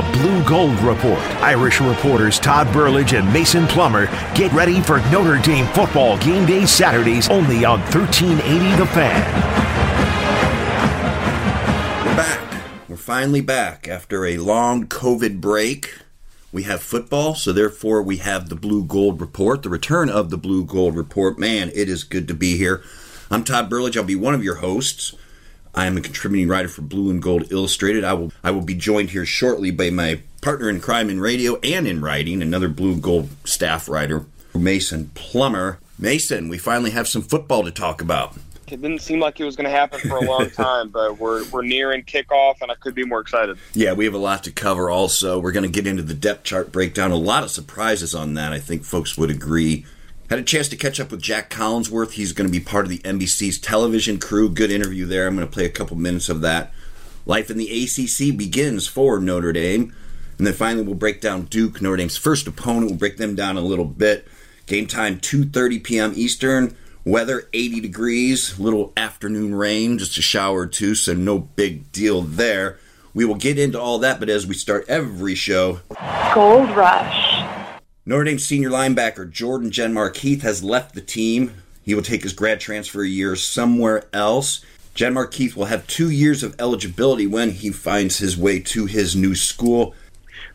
the Blue Gold Report. Irish reporters Todd Burlage and Mason Plummer get ready for Notre Dame football game day Saturdays only on 1380 The Fan. We're back. We're finally back after a long COVID break. We have football, so therefore we have the Blue Gold Report, the return of the Blue Gold Report. Man, it is good to be here. I'm Todd Burlage. I'll be one of your hosts. I am a contributing writer for Blue and Gold Illustrated. I will I will be joined here shortly by my partner in crime in radio and in writing, another Blue and Gold staff writer, Mason Plummer. Mason, we finally have some football to talk about. It didn't seem like it was going to happen for a long time, but we're we're nearing kickoff, and I could be more excited. Yeah, we have a lot to cover. Also, we're going to get into the depth chart breakdown. A lot of surprises on that. I think folks would agree. Had a chance to catch up with Jack Collinsworth. He's going to be part of the NBC's television crew. Good interview there. I'm going to play a couple minutes of that. Life in the ACC begins for Notre Dame. And then finally, we'll break down Duke, Notre Dame's first opponent. We'll break them down a little bit. Game time 2:30 p.m. Eastern. Weather 80 degrees, little afternoon rain, just a shower or two, so no big deal there. We will get into all that, but as we start every show, Gold Rush. Notre Dame senior linebacker Jordan Genmark Heath has left the team. He will take his grad transfer year somewhere else. Genmark Heath will have two years of eligibility when he finds his way to his new school.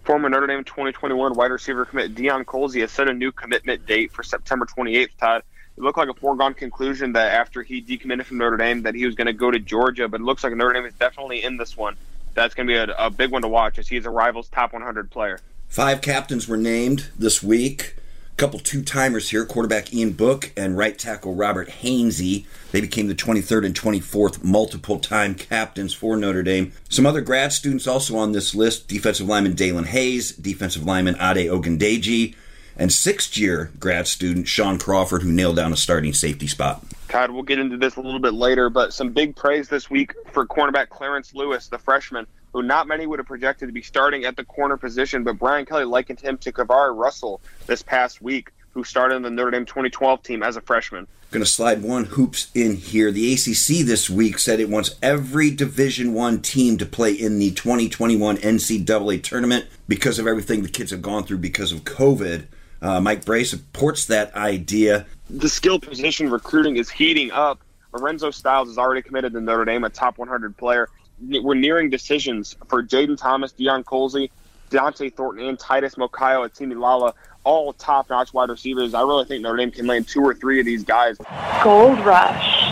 Former Notre Dame 2021 wide receiver commit Deion Colzie has set a new commitment date for September 28th. Todd, it looked like a foregone conclusion that after he decommitted from Notre Dame that he was going to go to Georgia, but it looks like Notre Dame is definitely in this one. That's going to be a, a big one to watch as he's a rival's top 100 player. Five captains were named this week. A couple two timers here quarterback Ian Book and right tackle Robert Hainsey. They became the 23rd and 24th multiple time captains for Notre Dame. Some other grad students also on this list defensive lineman Daelin Hayes, defensive lineman Ade Ogundeji, and sixth year grad student Shaun Crawford, who nailed down a starting safety spot. Todd, we'll get into this a little bit later, but some big praise this week for cornerback Clarence Lewis, the freshman who not many would have projected to be starting at the corner position, but Brian Kelly likened him to KeiVarae Russell this past week, who started in the Notre Dame 2012 team as a freshman. Going to slide one hoops in here. The ACC this week said it wants every Division One team to play in the 2021 NCAA tournament because of everything the kids have gone through because of COVID. Uh, Mike Brey supports that idea. The skill position recruiting is heating up. Lorenzo Styles is already committed to Notre Dame, a top 100 player we're nearing decisions for Jayden Thomas, Deion Colzie, Dont'e Thornton, and Titus Mokiao-Atimalala, all top notch wide receivers. I really think Notre Dame can land two or three of these guys. Gold Rush.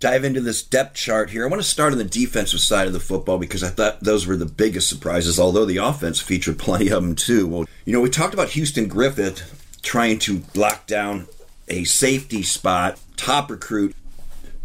Dive into this depth chart here. I want to start on the defensive side of the football because I thought those were the biggest surprises, although the offense featured plenty of them too. Well, you know, we talked about Houston Griffith trying to lock down a safety spot, top recruit,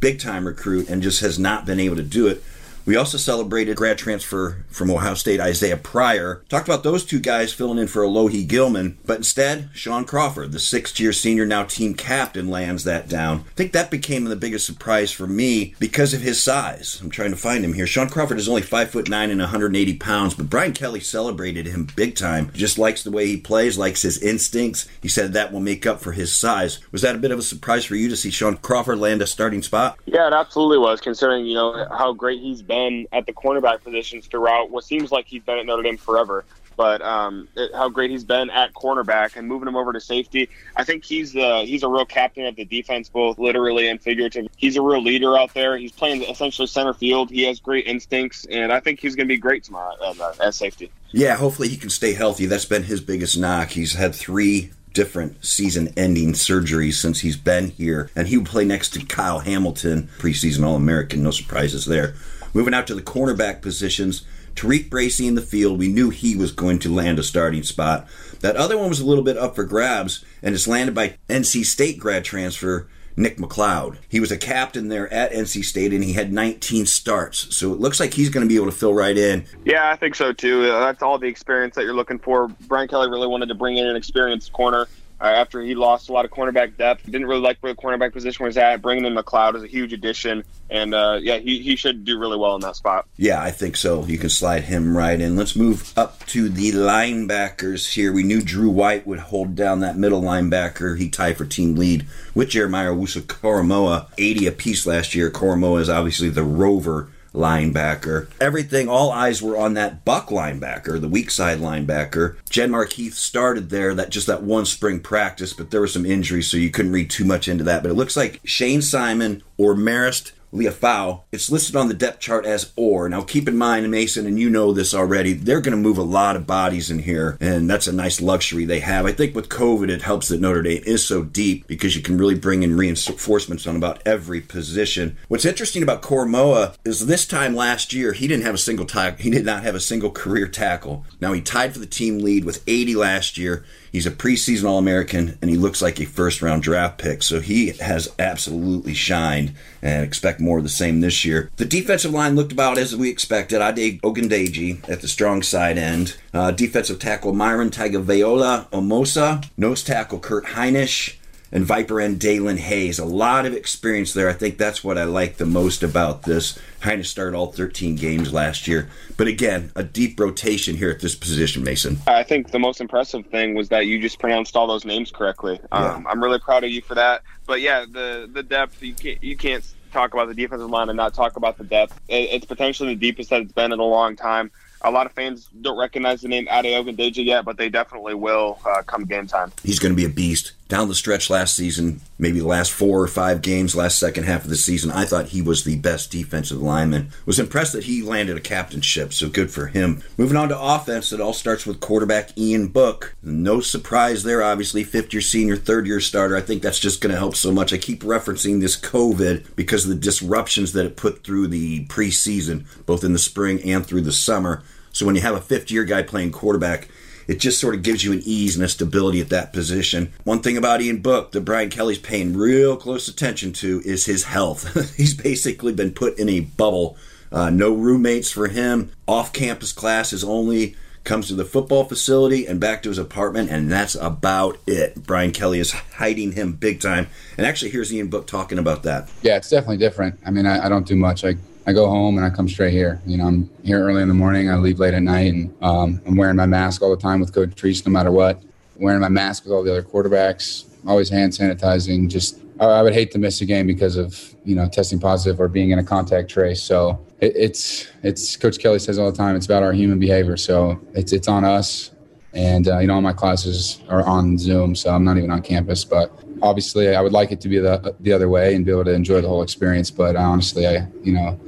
big time recruit, and just has not been able to do it. We also celebrated grad transfer from Ohio State Isaiah Pryor. Talked about those two guys filling in for Alohi Gilman, but instead, Shaun Crawford, the sixth year senior, now team captain, lands that down. I think that became the biggest surprise for me because of his size. I'm trying to find him here. Shaun Crawford is only five foot nine and 180 pounds, but Brian Kelly celebrated him big time. Just likes the way he plays, likes his instincts. He said that will make up for his size. Was that a bit of a surprise for you to see Shaun Crawford land a starting spot? Yeah, it absolutely was, considering you know how great he's been at the cornerback positions throughout what seems like he's been at Notre Dame forever. But um, it, how great he's been at cornerback and moving him over to safety. I think he's the he's a real captain of the defense, both literally and figuratively. He's a real leader out there. He's playing essentially center field. He has great instincts, and I think he's going to be great tomorrow at, uh, at safety. Yeah, hopefully he can stay healthy. That's been his biggest knock. He's had three different season ending surgeries since he's been here. And he will play next to Kyle Hamilton, preseason All American. No surprises there. Moving out to the cornerback positions, TaRiq Bracy in the field. We knew he was going to land a starting spot. That other one was a little bit up for grabs, and it's landed by NC State grad transfer Nick McCloud. He was a captain there at NC State, and he had 19 starts. So it looks like he's going to be able to fill right in. Yeah, I think so too. That's all the experience that you're looking for. Brian Kelly really wanted to bring in an experienced corner uh, after he lost a lot of cornerback depth. Didn't really like where the cornerback position was at. Bringing in McCloud is a huge addition, and uh, yeah, he, he should do really well in that spot. Yeah, I think so. You can slide him right in. Let's move up to the linebackers here. We knew Drew White would hold down that middle linebacker. He tied for team lead with Jeremiah Owusu-Koramoah, 80 apiece last year. Koramoah is obviously the rover linebacker. Everything, all eyes were on that Buck linebacker, the weak side linebacker. Genmark Heath started there, that just that one spring practice, but there were some injuries, so you couldn't read too much into that. But it looks like Shayne Simon or Marist Liufau. It's listed on the depth chart as or. Now keep in mind, Mason, and you know this already, they're going to move a lot of bodies in here, and that's a nice luxury they have. I think with COVID, it helps that Notre Dame is so deep because you can really bring in reinforcements on about every position. What's interesting about Koramoah is this time last year, he didn't have a single tackle. He did not have a single career tackle. Now he tied for the team lead with 80 last year. He's a preseason All American, and he looks like a first round draft pick. So he has absolutely shined, and expect more of the same this year. The defensive line looked about as we expected. I Ade Ogundeji at the strong side end. Uh, defensive tackle Myron Tagovailoa-Amosa. Nose tackle Kurt Hinish and Viper and Daelin Hayes. A lot of experience there. I think that's what I like the most about this. Kind of started all 13 games last year. But again, a deep rotation here at this position, Mason. I think the most impressive thing was that you just pronounced all those names correctly. Um, I'm really proud of you for that. But yeah, the the depth you can't you can't talk about the defensive line and not talk about the depth. It, it's potentially the deepest that it's been in a long time a lot of fans don't recognize the name Ade Ogundeji yet, but they definitely will uh, come game time. He's going to be a beast. Down the stretch last season, maybe the last four or five games, last second half of the season, I thought he was the best defensive lineman. Was impressed that he landed a captainship, so good for him. Moving on to offense, it all starts with quarterback Ian Book. No surprise there, obviously, fifth year senior, third year starter. I think that's just going to help so much. I keep referencing this COVID because of the disruptions that it put through the preseason, both in the spring and through the summer. So when you have a fifth year guy playing quarterback, it just sort of gives you an ease and a stability at that position. One thing about Ian Book that Brian Kelly's paying real close attention to is his health. He's basically been put in a bubble. Uh, no roommates for him. Off campus classes only. Comes to the football facility and back to his apartment, and that's about it. Brian Kelly is hiding him big time. And actually, here's Ian Book talking about that. Yeah, it's definitely different. I mean, I, I don't do much. I I go home and I come straight here. You know, I'm here early in the morning. I leave late at night, and um, I'm wearing my mask all the time with Coach Rees, no matter what. Wearing my mask with all the other quarterbacks. Always hand sanitizing. Just I, would hate to miss a game because of you know testing positive or being in a contact trace. So it, it's it's Coach Kelly says all the time. It's about our human behavior. So it's it's on us. And uh, you know, all my classes are on Zoom, so I'm not even on campus. But obviously, I would like it to be the the other way and be able to enjoy the whole experience. But honestly, I you know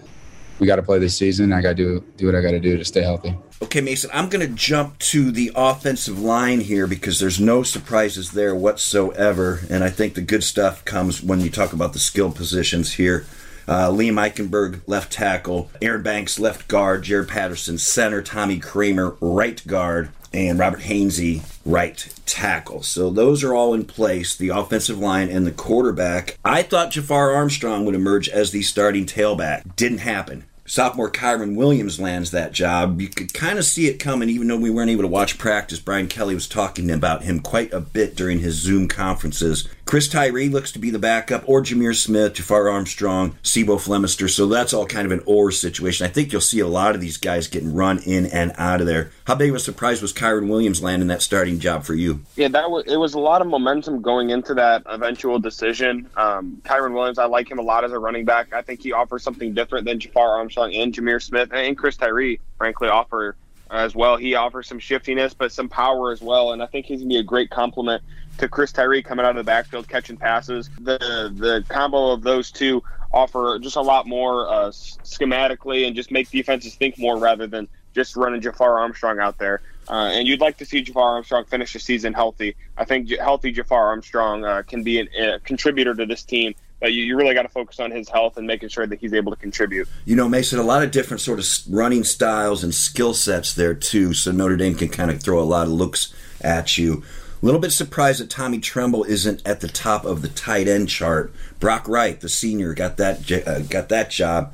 we got to play this season. I got to do do what I got to do to stay healthy. Okay, Mason, I'm going to jump to the offensive line here because there's no surprises there whatsoever, and I think the good stuff comes when you talk about the skill positions here. Uh, Liam Eichenberg, left tackle. Aaron Banks, left guard. Jarrett Patterson, center. Tommy Kraemer, right guard. And Robert Hainsey, right tackle. So those are all in place. The offensive line and the quarterback. I thought Jafar Armstrong would emerge as the starting tailback. Didn't happen sophomore Kyren Williams lands that job, you could kind of see it coming, even though we weren't able to watch practice. Brian Kelly was talking about him quite a bit during his Zoom conferences. Chris Tyree looks to be the backup, or Jahmir Smith, Jafar Armstrong, C'Bo Flemister. So that's all kind of an or situation. I think you'll see a lot of these guys getting run in and out of there. How big of a surprise was Kyren Williams landing that starting job for you? Yeah, that was it was a lot of momentum going into that eventual decision. Um, Kyren Williams, I like him a lot as a running back. I think he offers something different than Jafar Armstrong and Jahmir Smith and Chris Tyree, frankly, offer as well. He offers some shiftiness, but some power as well, and I think he's gonna be a great complement to Chris Tyree coming out of the backfield catching passes. The the combo of those two offer just a lot more uh, schematically and just make defenses think more rather than just running Jafar Armstrong out there. Uh, and you'd like to see Jafar Armstrong finish the season healthy. I think healthy Jafar Armstrong uh, can be an, a contributor to this team but you, you really got to focus on his health and making sure that he's able to contribute. You know, Mason, a lot of different sort of running styles and skill sets there too. So Notre Dame can kind of throw a lot of looks at you. A little bit surprised that Tommy Tremble isn't at the top of the tight end chart. Brock Wright, the senior, got that uh, got that job.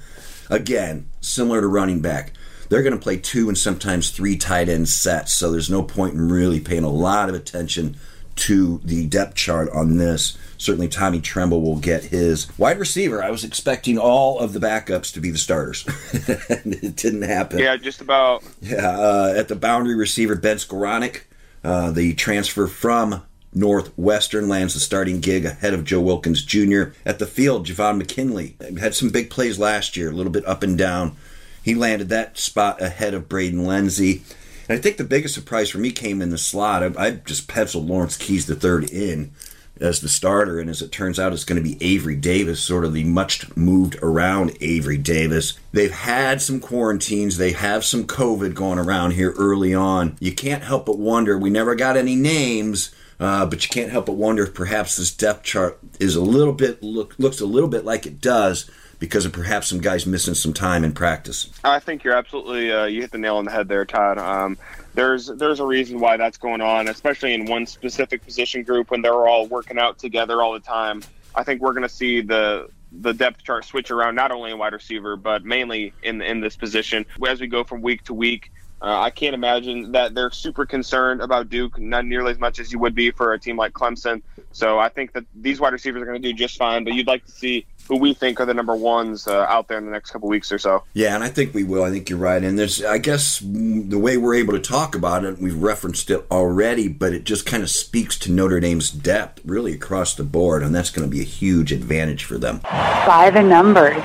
Again, similar to running back. They're going to play two and sometimes three tight end sets, so there's no point in really paying a lot of attention to the depth chart on this. Certainly, Tommy Tremble will get his wide receiver. I was expecting all of the backups to be the starters. it didn't happen. Yeah, just about. Yeah, uh, at the boundary receiver, Ben Skowronek, uh, the transfer from Northwestern lands the starting gig ahead of Joe Wilkins Jr. At the field, Javon McKinley had some big plays last year, a little bit up and down. He landed that spot ahead of Braden Lenzy. And I think the biggest surprise for me came in the slot. I, I just penciled Lawrence Keys the third in as the starter, and as it turns out, it's going to be Avery Davis, sort of the much moved around Avery Davis. They've had some quarantines, they have some COVID going around here early on. You can't help but wonder. We never got any names. Uh, but you can't help but wonder if perhaps this depth chart is a little bit look, looks a little bit like it does because of perhaps some guys missing some time in practice. I think you're absolutely uh, you hit the nail on the head there, Todd. Um, there's there's a reason why that's going on, especially in one specific position group when they're all working out together all the time. I think we're going to see the the depth chart switch around not only in wide receiver but mainly in in this position as we go from week to week. Uh, I can't imagine that they're super concerned about Duke, not nearly as much as you would be for a team like Clemson. So I think that these wide receivers are going to do just fine. But you'd like to see who we think are the number ones uh, out there in the next couple weeks or so. Yeah, and I think we will. I think you're right. And there's, I guess, the way we're able to talk about it, we've referenced it already, but it just kind of speaks to Notre Dame's depth really across the board, and that's going to be a huge advantage for them. Five and numbers.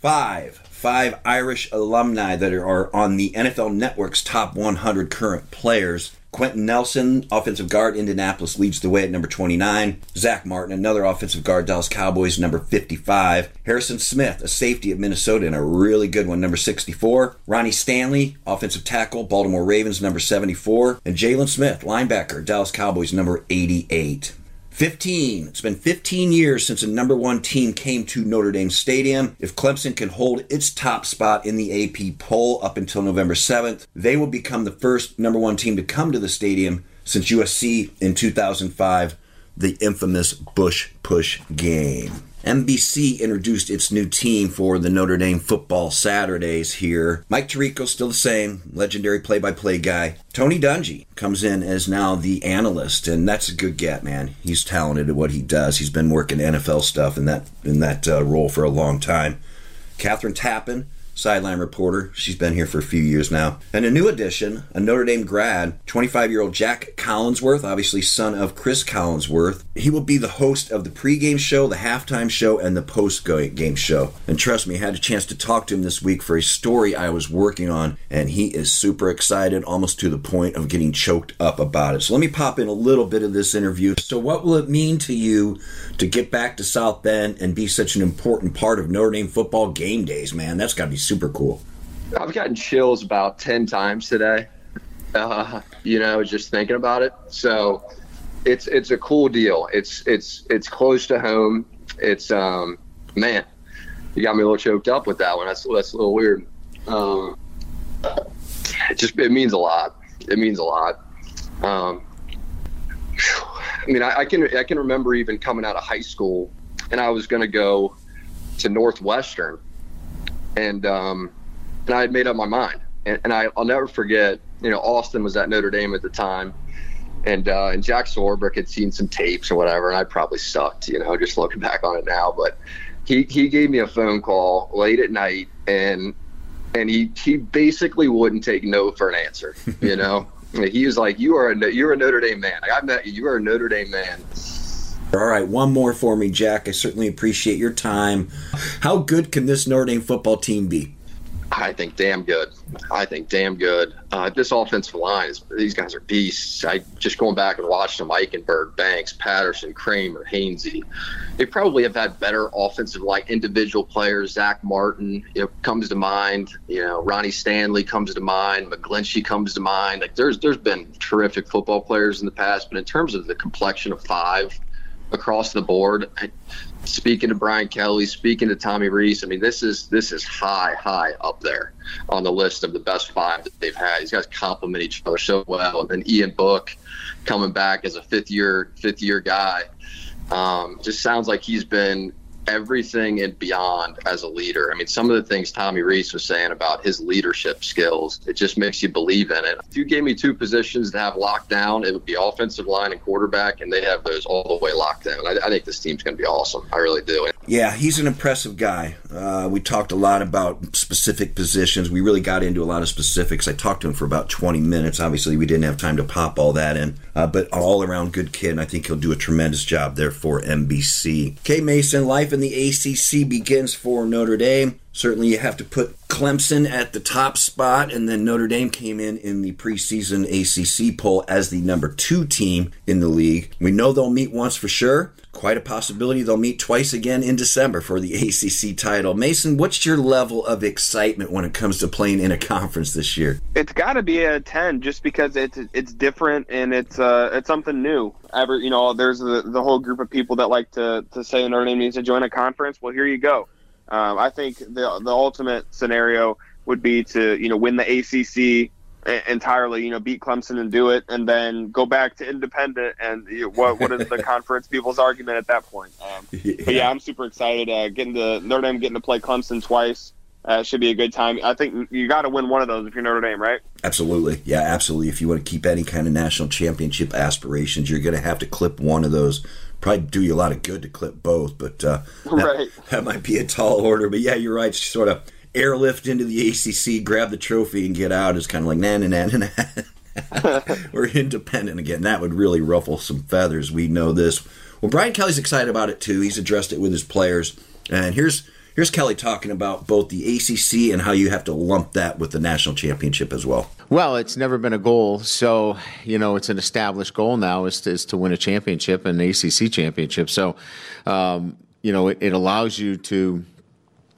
Five. Five Irish alumni that are on the NFL Network's top 100 current players. Quenton Nelson, offensive guard, Indianapolis, leads the way at number 29. Zack Martin, another offensive guard, Dallas Cowboys, number 55. Harrison Smith, a safety at Minnesota, and a really good one, number 64. Ronnie Stanley, offensive tackle, Baltimore Ravens, number 74. And Jaylon Smith, linebacker, Dallas Cowboys, number 88. 15. It's been 15 years since a number one team came to Notre Dame Stadium. If Clemson can hold its top spot in the AP poll up until November 7th, they will become the first number one team to come to the stadium since USC in 2005, the infamous Bush Push game. NBC introduced its new team for the Notre Dame football Saturdays here. Mike Tirico still the same, legendary play-by-play guy. Tony Dungy comes in as now the analyst, and that's a good get, man. He's talented at what he does. He's been working NFL stuff in that in that uh, role for a long time. Kathryn Tappen sideline reporter. She's been here for a few years now. And a new addition, a Notre Dame grad, 25 year old Jack Collinsworth, obviously son of Chris Collinsworth. He will be the host of the pregame show, the halftime show, and the post game show. And trust me, I had a chance to talk to him this week for a story I was working on, and he is super excited, almost to the point of getting choked up about it. So let me pop in a little bit of this interview. So, what will it mean to you to get back to South Bend and be such an important part of Notre Dame football game days, man? That's got to be super cool. I've gotten chills about 10 times today, uh, you know, just thinking about it. So it's, it's a cool deal. It's, it's, it's close to home. It's, um, man, you got me a little choked up with that one. That's, that's a little weird. Um, it just, it means a lot. It means a lot. Um, I mean, I, I can, I can remember even coming out of high school and I was going to go to Northwestern and um, and I had made up my mind. And, and I, will never forget. You know, Austin was at Notre Dame at the time, and uh, and Jack Swarbrick had seen some tapes or whatever, and I probably sucked. You know, just looking back on it now, but he he gave me a phone call late at night, and and he he basically wouldn't take no for an answer. You know. he was like, "You are a you're a Notre Dame man. Like, I met you. You are a Notre Dame man." All right, one more for me, Jack. I certainly appreciate your time. How good can this Notre Dame football team be? I think damn good. I think damn good. Uh, this offensive line is these guys are beasts. I just going back and watching them: Eichenberg, Banks, Patterson, Kraemer, Hainsey. They probably have had better offensive like individual players. Zack Martin you know, comes to mind. You know, Ronnie Stanley comes to mind. McGlinchey comes to mind. Like there's there's been terrific football players in the past, but in terms of the complexion of five across the board. Speaking to Brian Kelly, speaking to Tommy Rees, I mean this is this is high, high up there on the list of the best five that they've had. These guys complement each other so well. And then Ian Book coming back as a fifth year fifth year guy. Um, just sounds like he's been everything and beyond as a leader. I mean, some of the things Tommy Rees was saying about his leadership skills, it just makes you believe in it. If you gave me two positions to have locked down, it would be offensive line and quarterback, and they have those all the way locked down. I, I think this team's going to be awesome. I really do. Yeah, he's an impressive guy. Uh, we talked a lot about specific positions. We really got into a lot of specifics. I talked to him for about 20 minutes. Obviously, we didn't have time to pop all that in, uh, but all around good kid, and I think he'll do a tremendous job there for NBC. K Mason, life in the ACC begins for Notre Dame. Certainly, you have to put Clemson at the top spot, and then Notre Dame came in in the preseason ACC poll as the number two team in the league. We know they'll meet once for sure. Quite a possibility they'll meet twice again in December for the ACC title. Mason, what's your level of excitement when it comes to playing in a conference this year? It's got to be a ten, just because it's it's different and it's uh it's something new. Ever you know, there's the, the whole group of people that like to to say Notre Dame needs to join a conference. Well, here you go. Um, I think the the ultimate scenario would be to you know win the ACC entirely, you know, beat Clemson and do it, and then go back to independent. And you know, what what is the conference people's argument at that point? Um, yeah. But yeah, I'm super excited. Uh, getting to Notre Dame getting to play Clemson twice. Uh, should be a good time. I think you got to win one of those if you're Notre Dame, right? Absolutely, yeah, absolutely. If you want to keep any kind of national championship aspirations, you're going to have to clip one of those. Probably do you a lot of good to clip both, but uh, right. that, that might be a tall order. But yeah, you're right. Sort of airlift into the ACC, grab the trophy, and get out is kind of like na na na na na. We're independent again. That would really ruffle some feathers. We know this. Well, Brian Kelly's excited about it too. He's addressed it with his players, and here's here's Kelly talking about both the ACC and how you have to lump that with the national championship as well. Well, it's never been a goal, so you know it's an established goal now is to, is to win a championship, an ACC championship. So, um, you know, it, it allows you to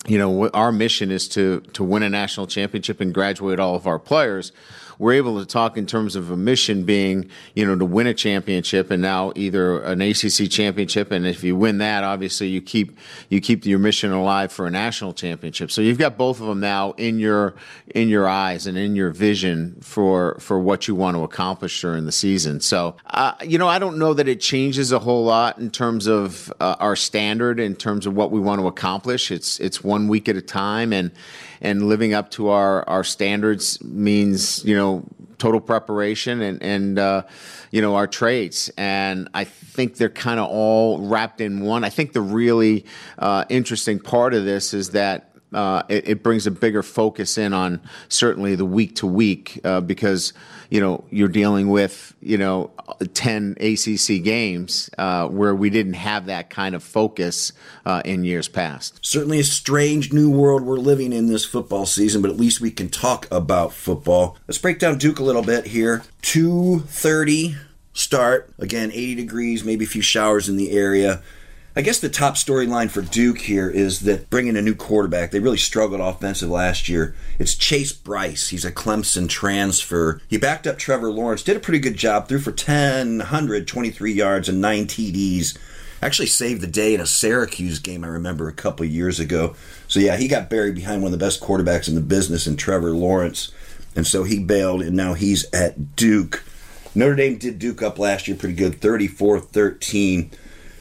you know, our mission is to to win a national championship and graduate all of our players we're able to talk in terms of a mission being, you know, to win a championship and now either an ACC championship, and if you win that, obviously you keep you keep your mission alive for a national championship. So you've got both of them now in your in your eyes and in your vision for for what you want to accomplish during the season. So, uh, you know, I don't know that it changes a whole lot in terms of uh, our standard in terms of what we want to accomplish. It's it's one week at a time, and and living up to our, our standards means you know total preparation and and uh, you know our traits and I think they're kind of all wrapped in one. I think the really uh, interesting part of this is that uh, it, it, brings a bigger focus in on certainly the week to week uh, because you know you're dealing with you know 10 ACC games uh, where we didn't have that kind of focus uh, in years past. Certainly a strange new world we're living in this football season, but at least we can talk about football. Let's break down Duke a little bit here. 2:30 start again 80 degrees maybe a few showers in the area I guess the top storyline for Duke here is that bringing a new quarterback, they really struggled offensive last year. It's Chase Brice. He's a Clemson transfer. He backed up Trevor Lawrence, did a pretty good job, threw for 10, 123 yards and nine TDs. Actually saved the day in a Syracuse game, I remember a couple years ago. So, yeah, he got buried behind one of the best quarterbacks in the business in Trevor Lawrence. And so he bailed, and now he's at Duke. Notre Dame did Duke up last year pretty good, 34 13.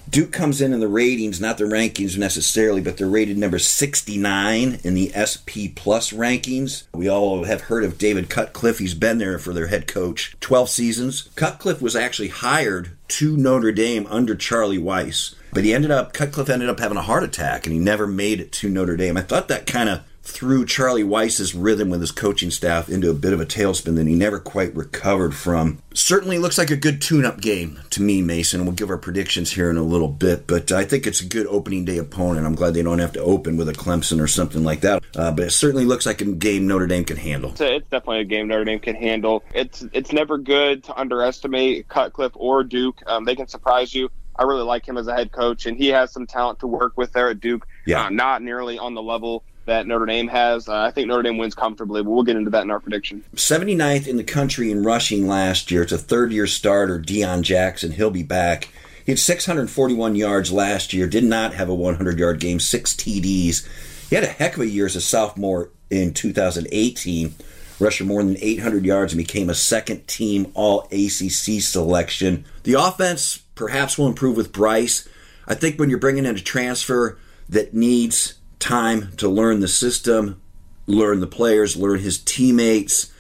Duke comes in in the ratings, not the rankings necessarily, but they're rated number 69 in the SP Plus rankings. We all have heard of David Cutcliffe. He's been there for their head coach 12 seasons. Cutcliffe was actually hired to Notre Dame under Charlie Weis, but he ended up, Cutcliffe ended up having a heart attack and he never made it to Notre Dame. I thought that kind of threw Charlie Weis's rhythm with his coaching staff into a bit of a tailspin that he never quite recovered from. Certainly looks like a good tune up game to me, Mason. We'll give our predictions here in a little bit, but I think it's a good opening day opponent. I'm glad they don't have to open with a Clemson or something like that. Uh, but it certainly looks like a game Notre Dame can handle. It's, a, it's definitely a game Notre Dame can handle. It's it's never good to underestimate Cutcliffe or Duke. Um, they can surprise you. I really like him as a head coach, and he has some talent to work with there at Duke. Yeah. Uh, not nearly on the level that Notre Dame has. Uh, I think Notre Dame wins comfortably, but we'll get into that in our prediction. 79th in the country in rushing last year. It's a third year starter, Deon Jackson. He'll be back. He had 641 yards last year, did not have a 100 yard game, six TDs. He had a heck of a year as a sophomore in 2018, rushing more than 800 yards and became a second team All ACC selection. The offense perhaps will improve with Brice. I think when you're bringing in a transfer, that needs time to learn the system, learn the players, learn his teammates.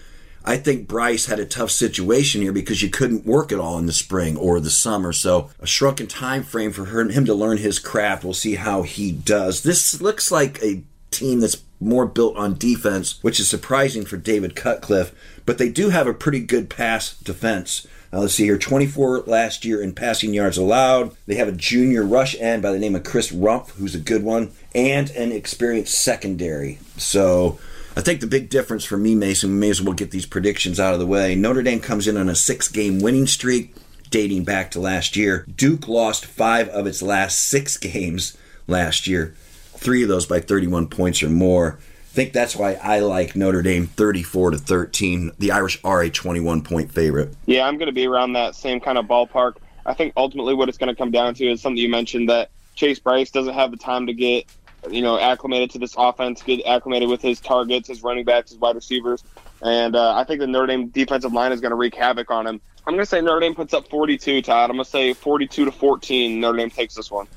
I think Brice had a tough situation here because you couldn't work it all in the spring or the summer. So a shrunken time frame for him to learn his craft. We'll see how he does. This looks like a team that's more built on defense, which is surprising for David Cutcliffe. But they do have a pretty good pass defense. Now let's see here 24 last year in passing yards allowed. They have a junior rush end by the name of Chris Rumph, who's a good one, and an experienced secondary. So I think the big difference for me, Mason, we may as well get these predictions out of the way. Notre Dame comes in on a six game winning streak dating back to last year. Duke lost five of its last six games last year, three of those by 31 points or more. Think that's why I like Notre Dame 34 to 13. The Irish are a 21 point favorite. Yeah, I'm going to be around that same kind of ballpark. I think ultimately what it's going to come down to is something you mentioned that Chase Brice doesn't have the time to get you know, acclimated to this offense, get acclimated with his targets, his running backs, his wide receivers. And uh, I think the Notre Dame defensive line is going to wreak havoc on him. I'm going to say Notre Dame puts up 42, Todd. I'm going to say 42 to 14. Notre Dame takes this one.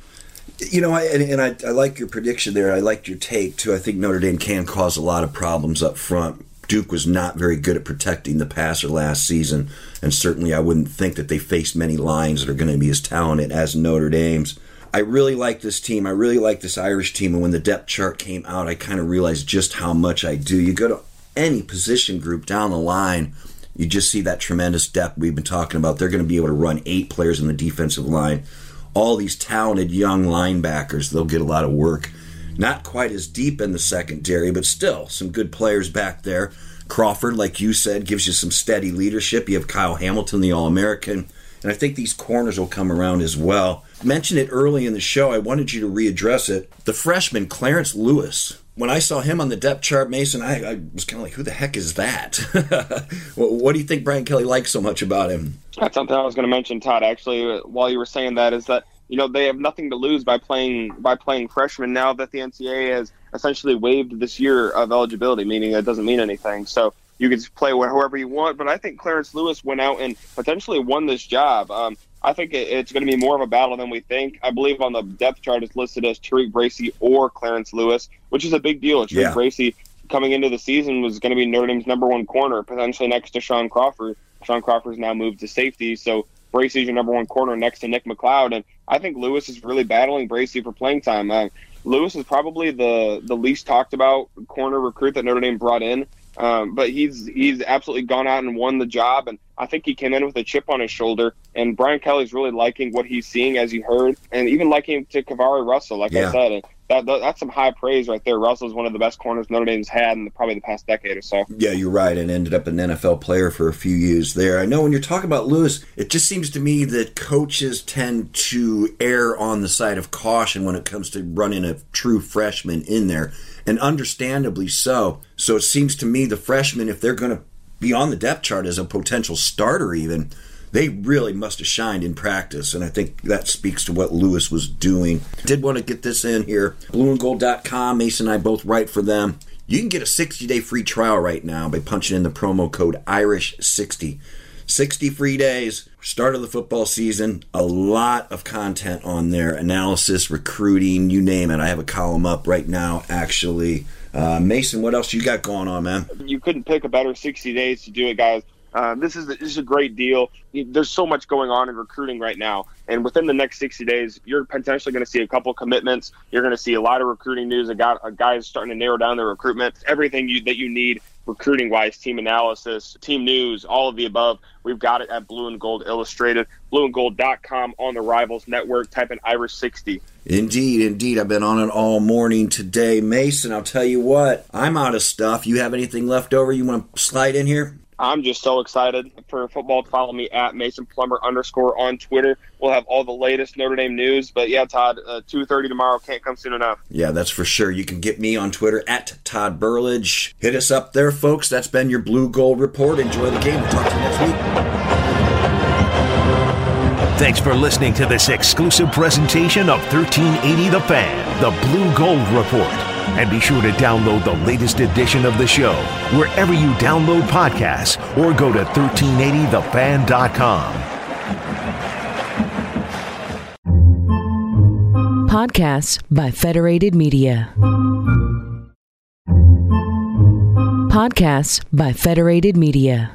You know, I, and, I, I like your prediction there. I liked your take too. I think Notre Dame can cause a lot of problems up front. Duke was not very good at protecting the passer last season, and certainly I wouldn't think that they faced many lines that are going to be as talented as Notre Dame's. I really like this team. I really like this Irish team. And when the depth chart came out, I kind of realized just how much I do. You go to any position group down the line, you just see that tremendous depth we've been talking about. They're going to be able to run eight players in the defensive line. All these talented young linebackers, they'll get a lot of work. Not quite as deep in the secondary, but still some good players back there. Crawford, like you said, gives you some steady leadership. You have Kyle Hamilton, the All American. And I think these corners will come around as well. Mentioned it early in the show. I wanted you to readdress it. The freshman, Clarence Lewis. When I saw him on the depth chart, Mason, I, I was kind of like, who the heck is that? what do you think Brian Kelly likes so much about him? That's something I was going to mention, Todd, actually, while you were saying that, is that you know they have nothing to lose by playing by playing freshmen now that the NCAA has essentially waived this year of eligibility, meaning it doesn't mean anything. So you can play whoever you want. But I think Clarence Lewis went out and potentially won this job. Um, I think it's going to be more of a battle than we think. I believe on the depth chart it's listed as Tariq Bracy or Clarence Lewis, which is a big deal. Tariq yeah. Bracy coming into the season was going to be Notre Dame's number one corner, potentially next to Shaun Crawford. Shaun Crawford's now moved to safety, so Bracy's your number one corner next to Nick McCloud, and I think Lewis is really battling Bracy for playing time. Uh, Lewis is probably the the least talked about corner recruit that Notre Dame brought in. Um, but he's he's absolutely gone out and won the job, and I think he came in with a chip on his shoulder. And Brian Kelly's really liking what he's seeing, as you heard, and even liking to KeiVarae Russell, like yeah. I said. That, that, that's some high praise right there. Russell's one of the best corners Notre Dame's had in the, probably the past decade or so. Yeah, you're right, and ended up an NFL player for a few years there. I know when you're talking about Lewis, it just seems to me that coaches tend to err on the side of caution when it comes to running a true freshman in there and understandably so. So it seems to me the freshmen, if they're going to be on the depth chart as a potential starter, even, they really must have shined in practice. And I think that speaks to what Lewis was doing. Did want to get this in here. Blueandgold.com, Mason and I both write for them. You can get a 60 day free trial right now by punching in the promo code IRISH60. 60 free days, start of the football season, a lot of content on there analysis, recruiting, you name it. I have a column up right now, actually. Uh, Mason, what else you got going on, man? You couldn't pick a better 60 days to do it, guys. Uh, this is this is a great deal. There's so much going on in recruiting right now, and within the next 60 days, you're potentially going to see a couple commitments. You're going to see a lot of recruiting news. A guy, a guy starting to narrow down their recruitment. Everything you, that you need recruiting wise, team analysis, team news, all of the above. We've got it at Blue and Gold Illustrated, blueandgold.com on the Rivals Network. Type in Irish 60. Indeed, indeed. I've been on it all morning today. Mason, I'll tell you what, I'm out of stuff. You have anything left over you want to slide in here? I'm just so excited for football. Follow me at Mason Plummer underscore on Twitter. We'll have all the latest Notre Dame news. But yeah, Todd, uh, two thirty tomorrow can't come soon enough. Yeah, that's for sure. You can get me on Twitter at Todd Burlage. Hit us up there, folks. That's been your Blue Gold Report. Enjoy the game. We'll talk to you next week. Thanks for listening to this exclusive presentation of 1380 The Fan, the Blue Gold Report. And be sure to download the latest edition of the show wherever you download podcasts or go to 1380thefan.com. Podcasts by Federated Media. Podcasts by Federated Media.